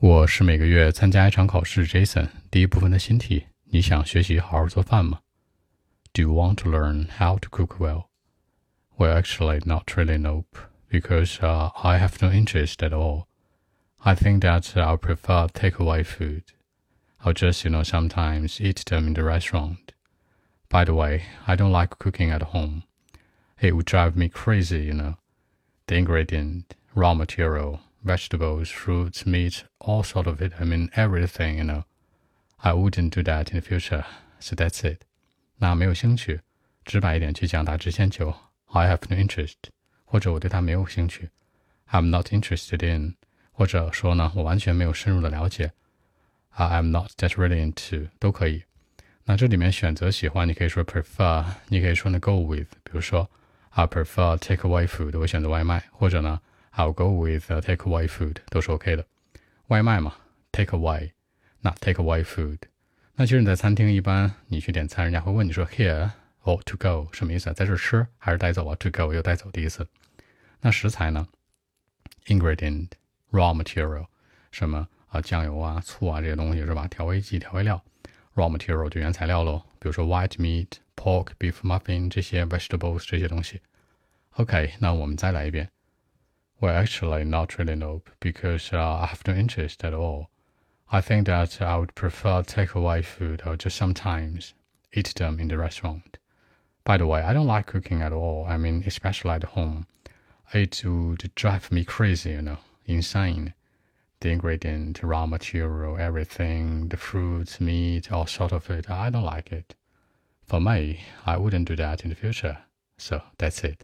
我是每个月参加一场考试，Jason。第一部分的新题，你想学习好好做饭吗？Do you want to learn how to cook well? Well, actually, not really. Nope, because uh, I have no interest at all. I think that I'll prefer takeaway food. I'll just, you know, sometimes eat them in the restaurant. By the way, I don't like cooking at home. It would drive me crazy, you know. The ingredient, raw material, vegetables, fruits, meat, all sort of it. I mean everything, you know. I wouldn't do that in the future. So that's it. 那没有兴趣，直白一点去讲，大致先求。I have no interest，或者我对它没有兴趣。I'm not interested in，或者说呢，我完全没有深入的了解。I'm not that really into，都可以。那这里面选择喜欢，你可以说 prefer，你可以说呢 go with。比如说，I prefer takeaway food，我选择外卖，或者呢。 I'll go with takeaway food，都是 OK 的。外卖嘛，takeaway，那 takeaway food。那其实你在餐厅一般你去点餐，人家会问你说 here or to go 什么意思啊？在这吃还是带走啊？To go 又带走的意思。那食材呢？ingredient raw material 什么啊？酱油啊、醋啊这些东西是吧？调味剂、调味料。raw material 就原材料喽，比如说 white meat、pork、beef muffin 这些 vegetables 这些东西。OK，那我们再来一遍。Well, actually, not really, nope, because uh, I have no interest at all. I think that I would prefer takeaway food or just sometimes eat them in the restaurant. By the way, I don't like cooking at all. I mean, especially at home. It would drive me crazy, you know, insane. The ingredient, raw material, everything, the fruits, meat, all sort of it, I don't like it. For me, I wouldn't do that in the future. So that's it.